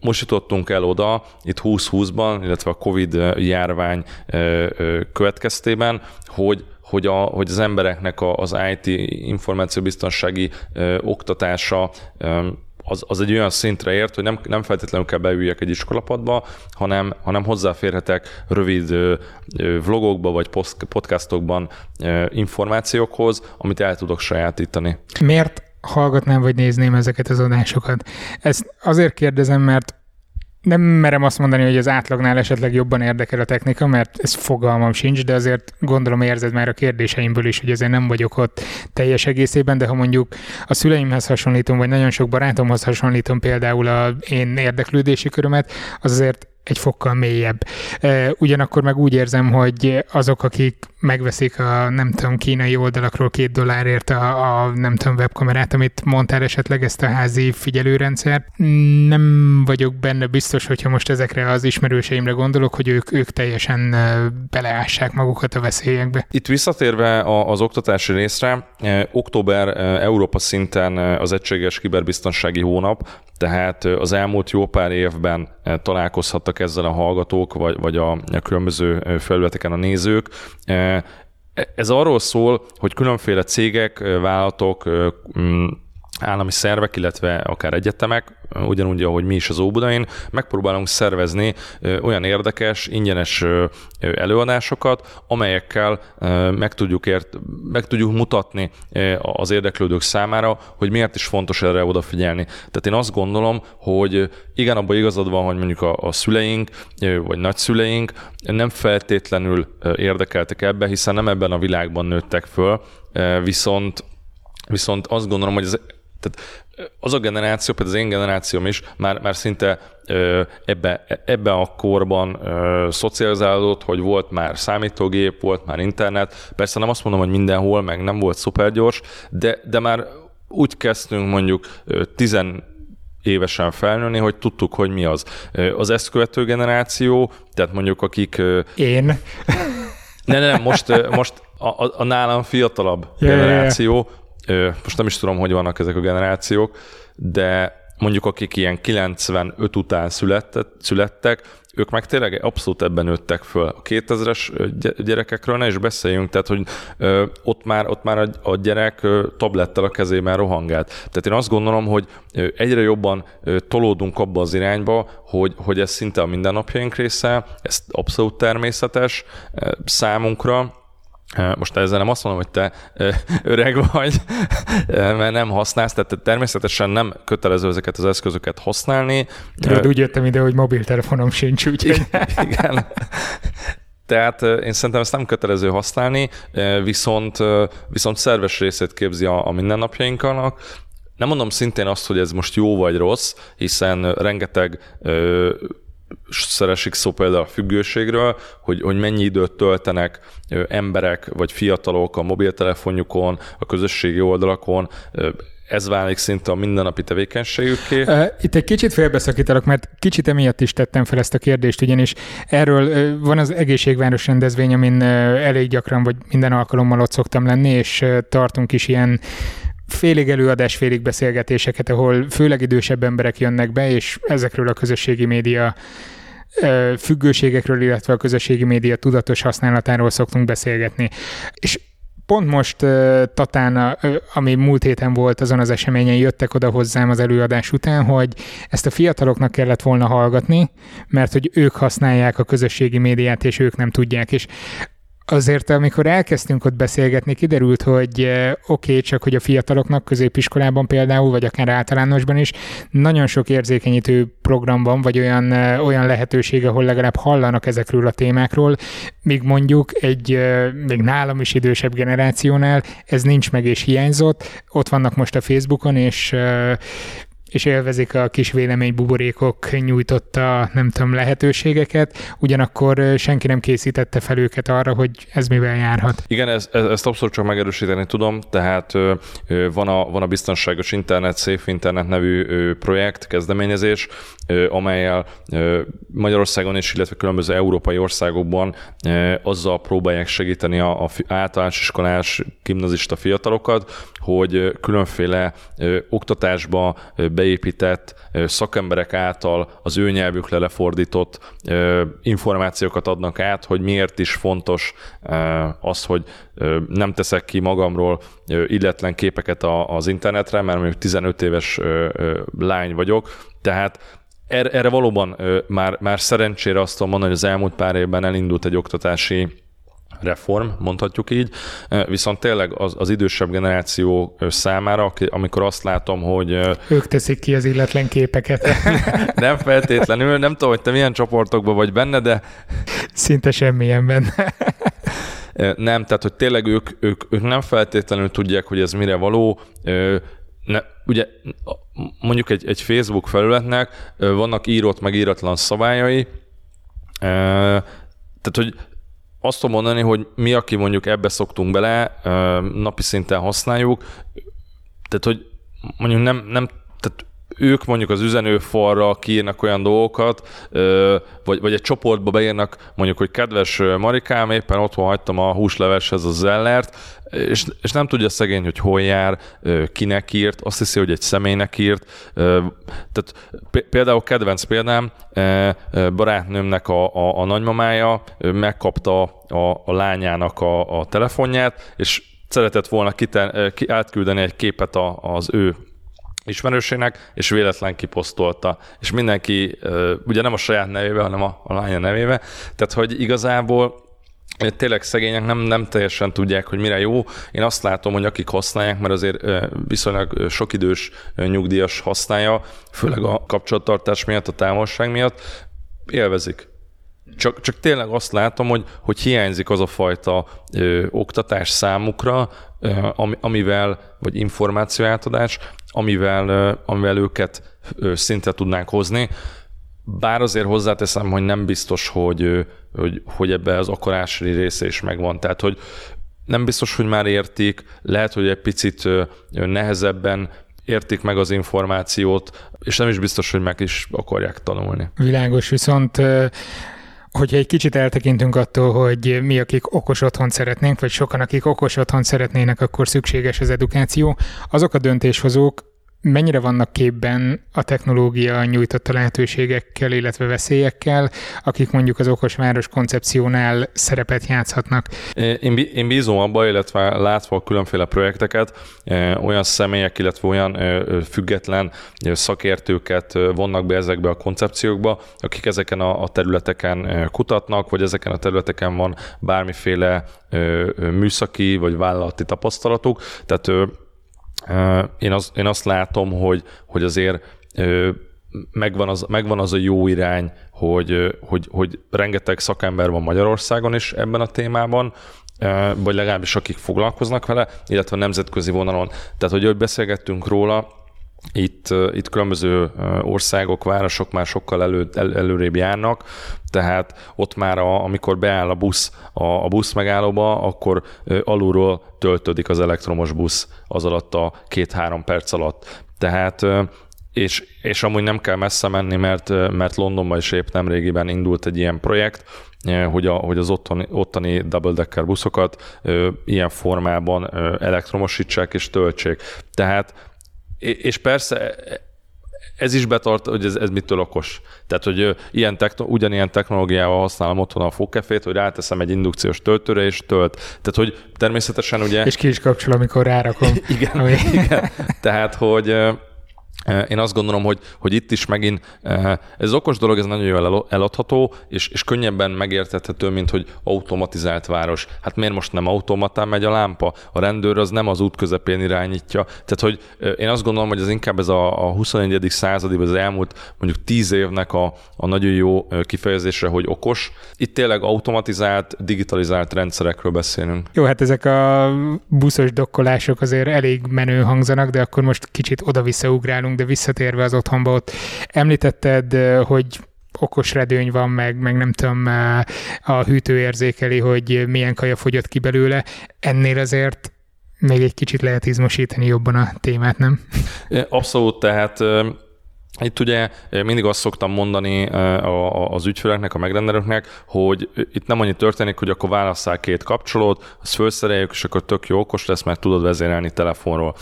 most jutottunk el oda, itt 2020-ban, illetve a Covid járvány következtében, hogy hogy, a, hogy az embereknek a, az IT információbiztonsági oktatása az, az egy olyan szintre ért, hogy nem, nem feltétlenül kell beüljek egy iskolapadba, hanem, hanem hozzáférhetek rövid vlogokba vagy podcastokban információkhoz, amit el tudok sajátítani. Miért hallgatnám vagy nézném ezeket az adásokat. Ezt azért kérdezem, mert nem merem azt mondani, hogy az átlagnál esetleg jobban érdekel a technika, mert ez fogalmam sincs, de azért gondolom érzed már a kérdéseimből is, hogy azért nem vagyok ott teljes egészében, de ha mondjuk a szüleimhez hasonlítom, vagy nagyon sok barátomhoz hasonlítom például a én érdeklődési körömet, az azért egy fokkal mélyebb. Ugyanakkor meg úgy érzem, hogy azok, akik megveszik a nem tudom, kínai oldalakról két dollárért a, a nem tudom, webkamerát, amit mondtál esetleg ezt a házi figyelőrendszert, nem vagyok benne biztos, hogyha most ezekre az ismerőseimre gondolok, hogy ők, ők teljesen beleássák magukat a veszélyekbe. Itt visszatérve az oktatási részre, október Európa szinten az egységes kiberbiztonsági hónap, tehát az elmúlt jó pár évben találkozhattak ezzel a hallgatók, vagy, vagy a, a különböző felületeken a nézők. Ez arról szól, hogy különféle cégek, vállalatok, állami szervek, illetve akár egyetemek, ugyanúgy, ahogy mi is az Óbudain, megpróbálunk szervezni olyan érdekes, ingyenes előadásokat, amelyekkel meg tudjuk, ért, meg tudjuk mutatni az érdeklődők számára, hogy miért is fontos erre odafigyelni. Tehát én azt gondolom, hogy igen, abban igazad van, hogy mondjuk a, szüleink, vagy nagyszüleink nem feltétlenül érdekeltek ebbe, hiszen nem ebben a világban nőttek föl, viszont Viszont azt gondolom, hogy ez tehát az a generáció, például az én generációm is már, már szinte ebbe, ebbe a korban szocializálódott, hogy volt már számítógép, volt már internet. Persze nem azt mondom, hogy mindenhol, meg nem volt szupergyors, de, de már úgy kezdtünk mondjuk tizen évesen felnőni, hogy tudtuk, hogy mi az. Az ezt követő generáció, tehát mondjuk akik... Én? Ne, ne, nem, most, most a, a, a nálam fiatalabb yeah, generáció, yeah most nem is tudom, hogy vannak ezek a generációk, de mondjuk akik ilyen 95 után születtek, születtek ők meg tényleg abszolút ebben nőttek föl. A 2000-es gyerekekről ne is beszéljünk, tehát hogy ott már, ott már a, gyerek tablettel a kezében rohangált. Tehát én azt gondolom, hogy egyre jobban tolódunk abba az irányba, hogy, hogy ez szinte a mindennapjaink része, ez abszolút természetes számunkra, most ezzel nem azt mondom, hogy te öreg vagy, mert nem használsz, tehát természetesen nem kötelező ezeket az eszközöket használni. Tudod, úgy jöttem ide, hogy mobiltelefonom sincs, úgyhogy... Igen. Tehát én szerintem ezt nem kötelező használni, viszont, viszont szerves részét képzi a, a mindennapjainknak. Nem mondom szintén azt, hogy ez most jó vagy rossz, hiszen rengeteg szeresik szó például a függőségről, hogy, hogy mennyi időt töltenek emberek vagy fiatalok a mobiltelefonjukon, a közösségi oldalakon, ez válik szinte a mindennapi tevékenységüké. Itt egy kicsit félbeszakítalak, mert kicsit emiatt is tettem fel ezt a kérdést, ugyanis erről van az egészségváros rendezvény, amin elég gyakran vagy minden alkalommal ott szoktam lenni, és tartunk is ilyen félig előadás, félig beszélgetéseket, ahol főleg idősebb emberek jönnek be, és ezekről a közösségi média függőségekről, illetve a közösségi média tudatos használatáról szoktunk beszélgetni. És pont most Tatán, ami múlt héten volt azon az eseményen, jöttek oda hozzám az előadás után, hogy ezt a fiataloknak kellett volna hallgatni, mert hogy ők használják a közösségi médiát, és ők nem tudják. És azért, amikor elkezdtünk ott beszélgetni, kiderült, hogy eh, oké, okay, csak hogy a fiataloknak középiskolában például, vagy akár általánosban is nagyon sok érzékenyítő program van, vagy olyan, eh, olyan lehetőség, ahol legalább hallanak ezekről a témákról, míg mondjuk egy eh, még nálam is idősebb generációnál ez nincs meg és hiányzott. Ott vannak most a Facebookon, és és élvezik a kis véleménybuborékok nyújtotta, nem tudom, lehetőségeket, ugyanakkor senki nem készítette fel őket arra, hogy ez mivel járhat. Igen, ez, ez, ezt abszolút csak megerősíteni tudom, tehát van a, van a Biztonságos Internet, Safe Internet nevű projekt, kezdeményezés, amelyel Magyarországon is, illetve különböző európai országokban azzal próbálják segíteni a általános iskolás gimnazista fiatalokat, hogy különféle oktatásba beépített szakemberek által az ő nyelvükre lefordított információkat adnak át, hogy miért is fontos az, hogy nem teszek ki magamról illetlen képeket az internetre, mert mondjuk 15 éves lány vagyok, tehát erre, erre valóban már, már szerencsére azt tudom mondani, hogy az elmúlt pár évben elindult egy oktatási reform, mondhatjuk így, viszont tényleg az, az idősebb generáció számára, amikor azt látom, hogy... Ők teszik ki az illetlen képeket. nem feltétlenül, nem tudom, hogy te milyen csoportokban vagy benne, de... Szinte semmilyen benne. nem, tehát hogy tényleg ők, ők, ők nem feltétlenül tudják, hogy ez mire való, ne, ugye mondjuk egy, egy Facebook felületnek vannak írott, meg íratlan szabályai, tehát, hogy azt tudom mondani, hogy mi, aki mondjuk ebbe szoktunk bele, napi szinten használjuk, tehát, hogy mondjuk nem, nem tehát ők mondjuk az üzenőfalra kiírnak olyan dolgokat, vagy, vagy egy csoportba beírnak mondjuk, hogy kedves Marikám, éppen otthon hagytam a húsleveshez a zellert, és, és nem tudja szegény, hogy hol jár, kinek írt, azt hiszi, hogy egy személynek írt. Tehát például kedvenc példám, barátnőmnek a, a, a nagymamája megkapta a, a lányának a, a telefonját, és szeretett volna kiten, ki, átküldeni egy képet a, az ő ismerősének, és véletlen kiposztolta. És mindenki, ugye nem a saját nevébe, hanem a, a lánya nevébe. Tehát, hogy igazából tényleg szegények nem, nem teljesen tudják, hogy mire jó. Én azt látom, hogy akik használják, mert azért viszonylag sok idős nyugdíjas használja, főleg a kapcsolattartás miatt, a távolság miatt, élvezik. Csak, csak tényleg azt látom, hogy, hogy hiányzik az a fajta ö, oktatás számukra, ö, amivel, vagy információátadás, amivel, amivel őket szinte tudnánk hozni. Bár azért hozzáteszem, hogy nem biztos, hogy, hogy, hogy ebbe az akarásri része is megvan. Tehát, hogy nem biztos, hogy már értik, lehet, hogy egy picit nehezebben értik meg az információt, és nem is biztos, hogy meg is akarják tanulni. Világos, viszont hogyha egy kicsit eltekintünk attól, hogy mi, akik okos otthon szeretnénk, vagy sokan, akik okos otthon szeretnének, akkor szükséges az edukáció, azok a döntéshozók, mennyire vannak képben a technológia nyújtotta lehetőségekkel, illetve veszélyekkel, akik mondjuk az okos város koncepciónál szerepet játszhatnak? Én, én bízom abba, illetve látva a különféle projekteket, olyan személyek, illetve olyan független szakértőket vonnak be ezekbe a koncepciókba, akik ezeken a területeken kutatnak, vagy ezeken a területeken van bármiféle műszaki vagy vállalati tapasztalatuk. Tehát én, az, én azt látom, hogy, hogy azért megvan az, megvan az a jó irány, hogy, hogy, hogy rengeteg szakember van Magyarországon is ebben a témában, vagy legalábbis akik foglalkoznak vele, illetve nemzetközi vonalon. Tehát, hogy, hogy beszélgettünk róla, itt, itt különböző országok, városok már sokkal elő, el, előrébb járnak, tehát ott már a, amikor beáll a busz a, a busz megállóba, akkor alulról töltődik az elektromos busz az alatt a két-három perc alatt. Tehát és, és amúgy nem kell messze menni, mert, mert Londonban is épp nemrégiben indult egy ilyen projekt, hogy, a, hogy az ottani, ottani double-decker buszokat ilyen formában elektromosítsák és töltsék. Tehát és persze ez is betart, hogy ez, ez mitől okos. Tehát, hogy ilyen techno, ugyanilyen technológiával használom otthon a fogkefét, hogy ráteszem egy indukciós töltőre, és tölt. Tehát, hogy természetesen ugye... És ki is kapcsol, amikor rárakom. igen, ami... igen. Tehát, hogy én azt gondolom, hogy, hogy itt is megint ez okos dolog, ez nagyon jól eladható, és, és könnyebben megértethető, mint hogy automatizált város. Hát miért most nem automatán megy a lámpa? A rendőr az nem az út közepén irányítja. Tehát, hogy én azt gondolom, hogy ez inkább ez a, a 21. századi, az elmúlt mondjuk 10 évnek a, a nagyon jó kifejezésre, hogy okos. Itt tényleg automatizált, digitalizált rendszerekről beszélünk. Jó, hát ezek a buszos dokkolások azért elég menő hangzanak, de akkor most kicsit oda-visszaugrálunk de visszatérve az otthonba, ott említetted, hogy okos redőny van, meg, meg nem tudom, a hűtő érzékeli, hogy milyen kaja fogyott ki belőle. Ennél azért még egy kicsit lehet izmosítani jobban a témát, nem? Abszolút, tehát itt ugye mindig azt szoktam mondani az ügyfeleknek, a megrendelőknek, hogy itt nem annyi történik, hogy akkor válasszál két kapcsolót, azt felszereljük, és akkor tök jó okos lesz, mert tudod vezérelni telefonról.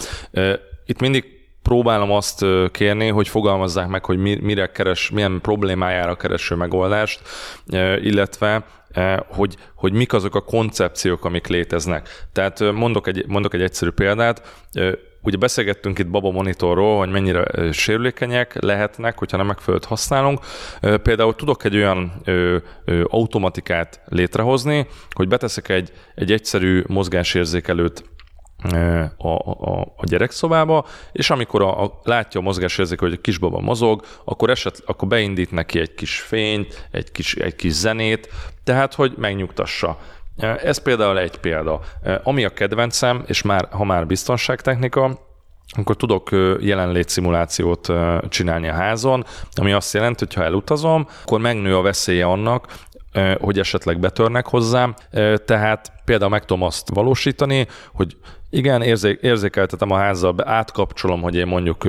Itt mindig próbálom azt kérni, hogy fogalmazzák meg, hogy mire keres, milyen problémájára kereső megoldást, illetve hogy, hogy mik azok a koncepciók, amik léteznek. Tehát mondok egy, mondok egy egyszerű példát, Ugye beszélgettünk itt Baba Monitorról, hogy mennyire sérülékenyek lehetnek, hogyha nem megfelelőt használunk. Például tudok egy olyan automatikát létrehozni, hogy beteszek egy, egy egyszerű mozgásérzékelőt a, a, a gyerekszobába, és amikor a, a, látja a mozgásérzéke, hogy a kisbaba mozog, akkor, eset, akkor beindít neki egy kis fényt, egy kis, egy kis zenét, tehát hogy megnyugtassa. Ez például egy példa. Ami a kedvencem, és már, ha már biztonságtechnika, akkor tudok jelenlét szimulációt csinálni a házon, ami azt jelenti, hogy ha elutazom, akkor megnő a veszélye annak, hogy esetleg betörnek hozzám, tehát például meg tudom azt valósítani, hogy igen, érzék, érzékeltetem a házzal, átkapcsolom, hogy én mondjuk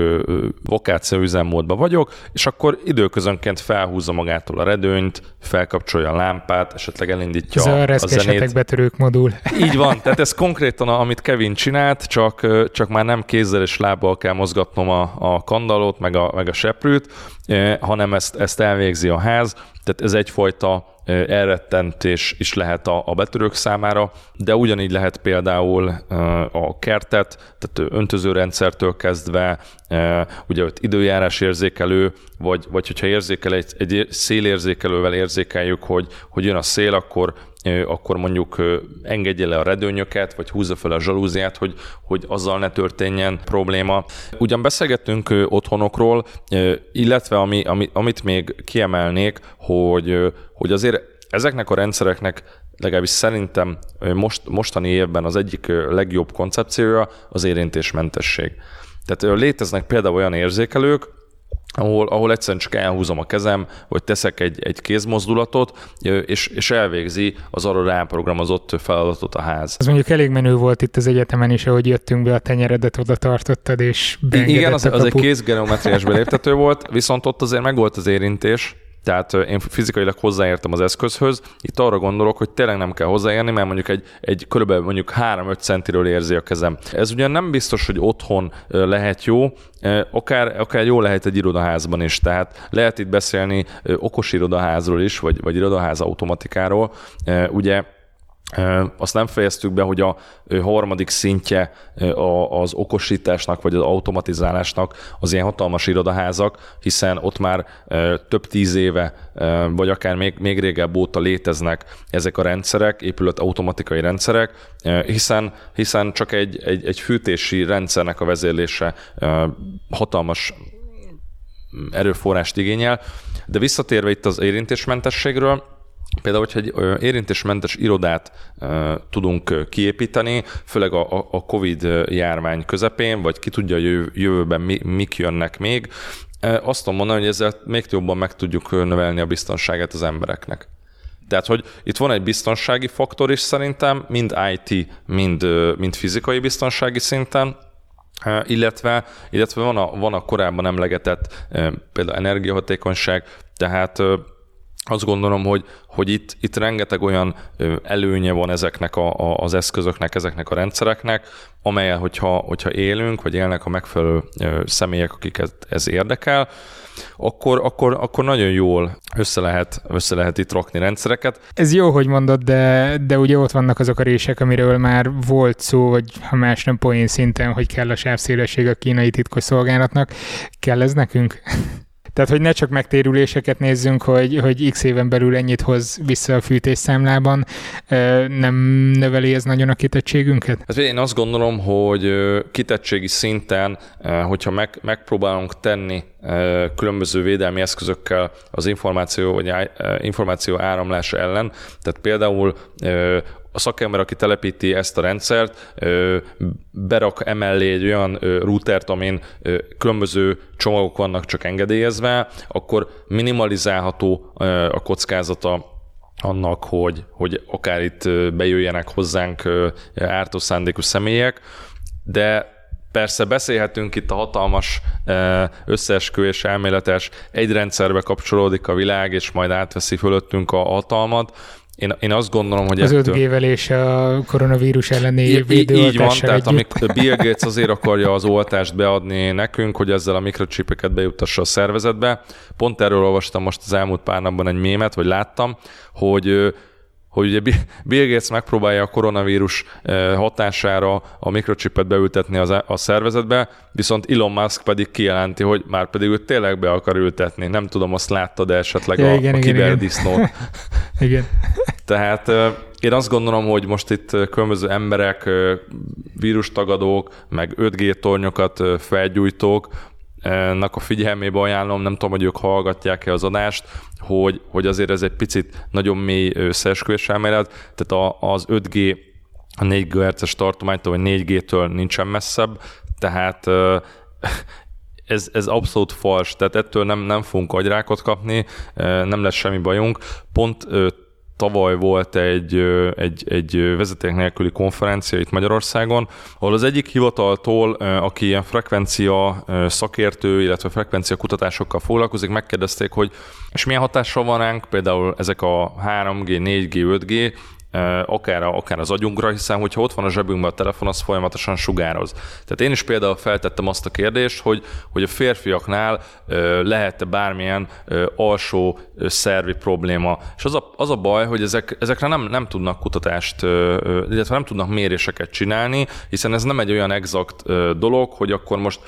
vokáció üzemmódban vagyok, és akkor időközönként felhúzza magától a redőnyt, felkapcsolja a lámpát, esetleg elindítja ez a, a zenét. betörők modul. Így van, tehát ez konkrétan, amit Kevin csinált, csak, csak már nem kézzel és lábbal kell mozgatnom a, a kandalót, meg a, meg a seprűt, hanem ezt, ezt elvégzi a ház, tehát ez egyfajta elrettentés is lehet a, a betörők számára, de ugyanígy lehet például a kertet, tehát öntözőrendszertől kezdve, ugye ott időjárás érzékelő, vagy, vagy hogyha érzékel egy, egy szélérzékelővel érzékeljük, hogy, hogy jön a szél, akkor akkor mondjuk engedje le a redőnyöket, vagy húzza fel a zsalúziát, hogy, hogy azzal ne történjen probléma. Ugyan beszélgettünk otthonokról, illetve ami, ami, amit még kiemelnék, hogy, hogy azért ezeknek a rendszereknek legalábbis szerintem most, mostani évben az egyik legjobb koncepciója az érintésmentesség. Tehát léteznek például olyan érzékelők, ahol, ahol egyszerűen csak elhúzom a kezem, vagy teszek egy, egy kézmozdulatot, és, és elvégzi az arra ráprogramozott feladatot a ház. Az mondjuk elég menő volt itt az egyetemen is, ahogy jöttünk be, a tenyeredet oda tartottad, és Igen, az, az egy kézgeometriás beléptető volt, viszont ott azért megvolt az érintés, tehát én fizikailag hozzáértem az eszközhöz. Itt arra gondolok, hogy tényleg nem kell hozzáérni, mert mondjuk egy, egy körülbelül mondjuk 3-5 centiről érzi a kezem. Ez ugyan nem biztos, hogy otthon lehet jó, akár, akár jó lehet egy irodaházban is. Tehát lehet itt beszélni okos irodaházról is, vagy, vagy irodaház automatikáról. Ugye azt nem fejeztük be, hogy a harmadik szintje az okosításnak vagy az automatizálásnak az ilyen hatalmas irodaházak, hiszen ott már több tíz éve, vagy akár még, még régebb óta léteznek ezek a rendszerek, épület automatikai rendszerek, hiszen, hiszen csak egy, egy, egy fűtési rendszernek a vezérlése hatalmas erőforrást igényel. De visszatérve itt az érintésmentességről, Például, hogyha egy érintésmentes irodát tudunk kiépíteni, főleg a, a COVID járvány közepén, vagy ki tudja a jövőben mi, mik jönnek még, azt tudom mondani, hogy ezzel még jobban meg tudjuk növelni a biztonságát az embereknek. Tehát, hogy itt van egy biztonsági faktor is szerintem, mind IT, mind, mind fizikai biztonsági szinten, illetve, illetve van, a, van a korábban emlegetett például energiahatékonyság, tehát azt gondolom, hogy, hogy itt, itt rengeteg olyan előnye van ezeknek a, a, az eszközöknek, ezeknek a rendszereknek, amelyel, hogyha, hogyha élünk, vagy élnek a megfelelő személyek, akiket ez érdekel, akkor, akkor, akkor nagyon jól össze lehet, össze lehet itt rakni rendszereket. Ez jó, hogy mondod, de, de ugye ott vannak azok a rések, amiről már volt szó, vagy ha más nem poén szinten, hogy kell a sávszélesség a kínai titkos szolgálatnak. Kell ez nekünk? Tehát, hogy ne csak megtérüléseket nézzünk, hogy, hogy x éven belül ennyit hoz vissza a fűtésszámlában, nem növeli ez nagyon a kitettségünket? Hát én azt gondolom, hogy kitettségi szinten, hogyha meg, megpróbálunk tenni különböző védelmi eszközökkel az információ vagy információ áramlása ellen, tehát például a szakember, aki telepíti ezt a rendszert, berak emellé egy olyan routert, amin különböző csomagok vannak csak engedélyezve, akkor minimalizálható a kockázata annak, hogy, hogy akár itt bejöjjenek hozzánk ártó szándékú személyek, de Persze beszélhetünk itt a hatalmas összeesküvés elméletes, egy rendszerbe kapcsolódik a világ, és majd átveszi fölöttünk a hatalmat, én, én azt gondolom, hogy Az ettől... 5G-vel és a koronavírus elleni I- Így van, tehát amikor Bill Gates azért akarja az oltást beadni nekünk, hogy ezzel a mikrocsipeket bejutassa a szervezetbe. Pont erről olvastam most az elmúlt pár napban egy mémet, vagy láttam, hogy hogy ugye Bill Gates megpróbálja a koronavírus eh, hatására a mikrocsipet beültetni az, a szervezetbe, viszont Elon Musk pedig kijelenti, hogy már pedig ő tényleg be akar ültetni. Nem tudom, azt láttad esetleg ja, a, igen, a kiberdisznót. Igen. igen. Tehát eh, én azt gondolom, hogy most itt eh, különböző emberek, vírustagadók, meg 5G tornyokat felgyújtók nak a figyelmébe ajánlom, nem tudom, hogy ők hallgatják-e az adást, hogy, hogy azért ez egy picit nagyon mély összeesküvés elmélet, tehát a, az 5G a 4 GHz-es tartománytól, vagy 4G-től nincsen messzebb, tehát ez, ez abszolút fals, tehát ettől nem, nem fogunk agyrákot kapni, nem lesz semmi bajunk. Pont tavaly volt egy, egy, egy vezeték nélküli konferencia itt Magyarországon, ahol az egyik hivataltól, aki ilyen frekvencia szakértő, illetve frekvencia kutatásokkal foglalkozik, megkérdezték, hogy és milyen hatással van ránk például ezek a 3G, 4G, 5G, akár, akár az agyunkra, hiszen hogyha ott van a zsebünkben a telefon, az folyamatosan sugároz. Tehát én is például feltettem azt a kérdést, hogy, hogy a férfiaknál lehet-e bármilyen alsó szervi probléma. És az a, az a baj, hogy ezek, ezekre nem, nem tudnak kutatást, illetve nem tudnak méréseket csinálni, hiszen ez nem egy olyan exakt dolog, hogy akkor most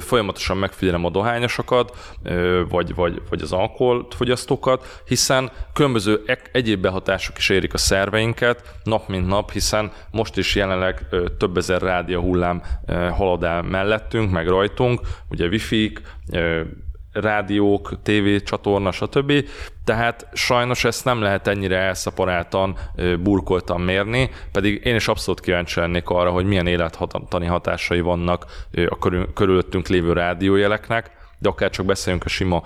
folyamatosan megfigyelem a dohányosokat, vagy, vagy, vagy az alkoholfogyasztókat, hiszen különböző egyéb behatások is érik a szerveinket nap mint nap, hiszen most is jelenleg több ezer rádió hullám halad el mellettünk, meg rajtunk, ugye wifi-k, rádiók, TV csatorna, stb. Tehát sajnos ezt nem lehet ennyire elszaporáltan, burkoltan mérni, pedig én is abszolút kíváncsi lennék arra, hogy milyen élettani hatásai vannak a körülöttünk lévő rádiójeleknek, de akár csak beszéljünk a sima,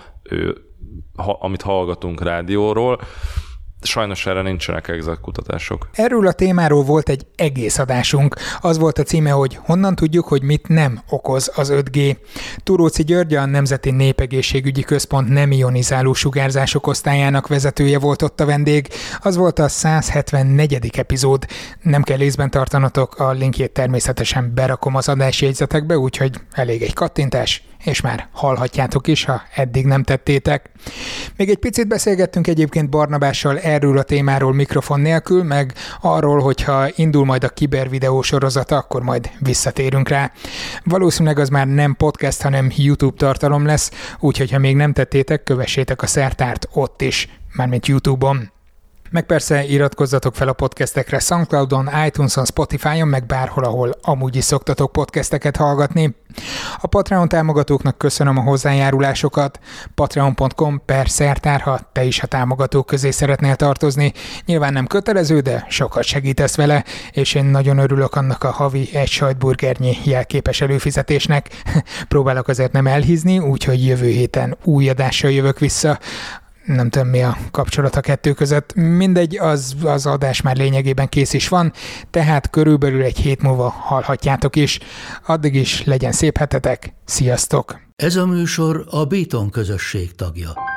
amit hallgatunk rádióról, Sajnos erre nincsenek exakt kutatások. Erről a témáról volt egy egész adásunk. Az volt a címe, hogy honnan tudjuk, hogy mit nem okoz az 5G. Turóci György a Nemzeti Népegészségügyi Központ nem ionizáló sugárzások osztályának vezetője volt ott a vendég. Az volt a 174. epizód. Nem kell észben tartanatok, a linkjét természetesen berakom az adásjegyzetekbe, úgyhogy elég egy kattintás, és már hallhatjátok is, ha eddig nem tettétek. Még egy picit beszélgettünk egyébként Barnabással erről a témáról mikrofon nélkül, meg arról, hogyha indul majd a kibervideó sorozata, akkor majd visszatérünk rá. Valószínűleg az már nem podcast, hanem YouTube tartalom lesz, úgyhogy ha még nem tettétek, kövessétek a szertárt ott is, mármint YouTube-on. Meg persze iratkozzatok fel a podcastekre Soundcloudon, iTunes-on, Spotify-on, meg bárhol, ahol amúgy is szoktatok podcasteket hallgatni. A Patreon támogatóknak köszönöm a hozzájárulásokat. Patreon.com per szertár, te is a támogatók közé szeretnél tartozni. Nyilván nem kötelező, de sokat segítesz vele, és én nagyon örülök annak a havi egy sajtburgernyi jelképes előfizetésnek. Próbálok azért nem elhízni, úgyhogy jövő héten új adással jövök vissza nem tudom mi a kapcsolat a kettő között. Mindegy, az, az adás már lényegében kész is van, tehát körülbelül egy hét múlva hallhatjátok is. Addig is legyen szép hetetek, sziasztok! Ez a műsor a Béton közösség tagja.